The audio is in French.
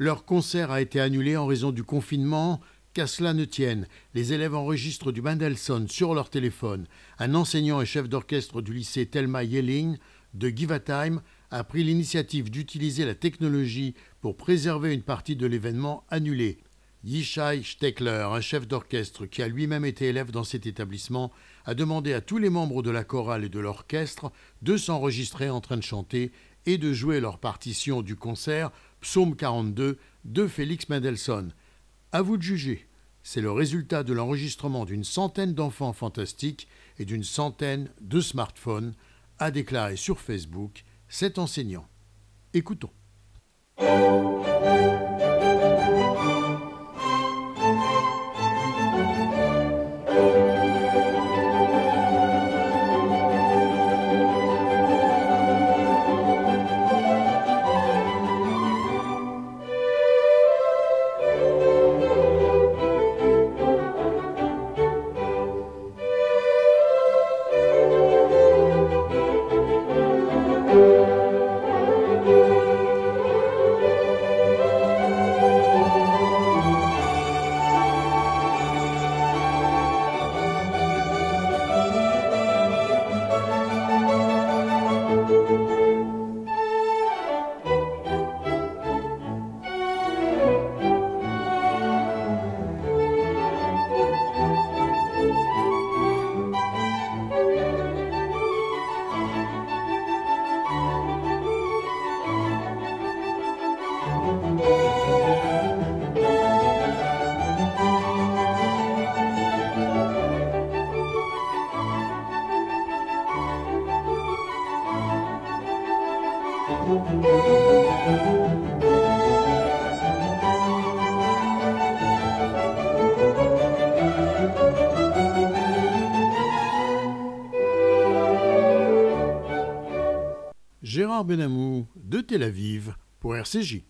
Leur concert a été annulé en raison du confinement. Qu'à cela ne tienne, les élèves enregistrent du Mendelssohn sur leur téléphone. Un enseignant et chef d'orchestre du lycée Thelma Yelling de Givatheim a pris l'initiative d'utiliser la technologie pour préserver une partie de l'événement annulé. Yishai Steckler, un chef d'orchestre qui a lui-même été élève dans cet établissement, a demandé à tous les membres de la chorale et de l'orchestre de s'enregistrer en train de chanter et de jouer leur partition du concert Psaume 42 de Félix Mendelssohn. À vous de juger. C'est le résultat de l'enregistrement d'une centaine d'enfants fantastiques et d'une centaine de smartphones, a déclaré sur Facebook cet enseignant. Écoutons. Gérard Benamou de Tel Aviv pour RCJ.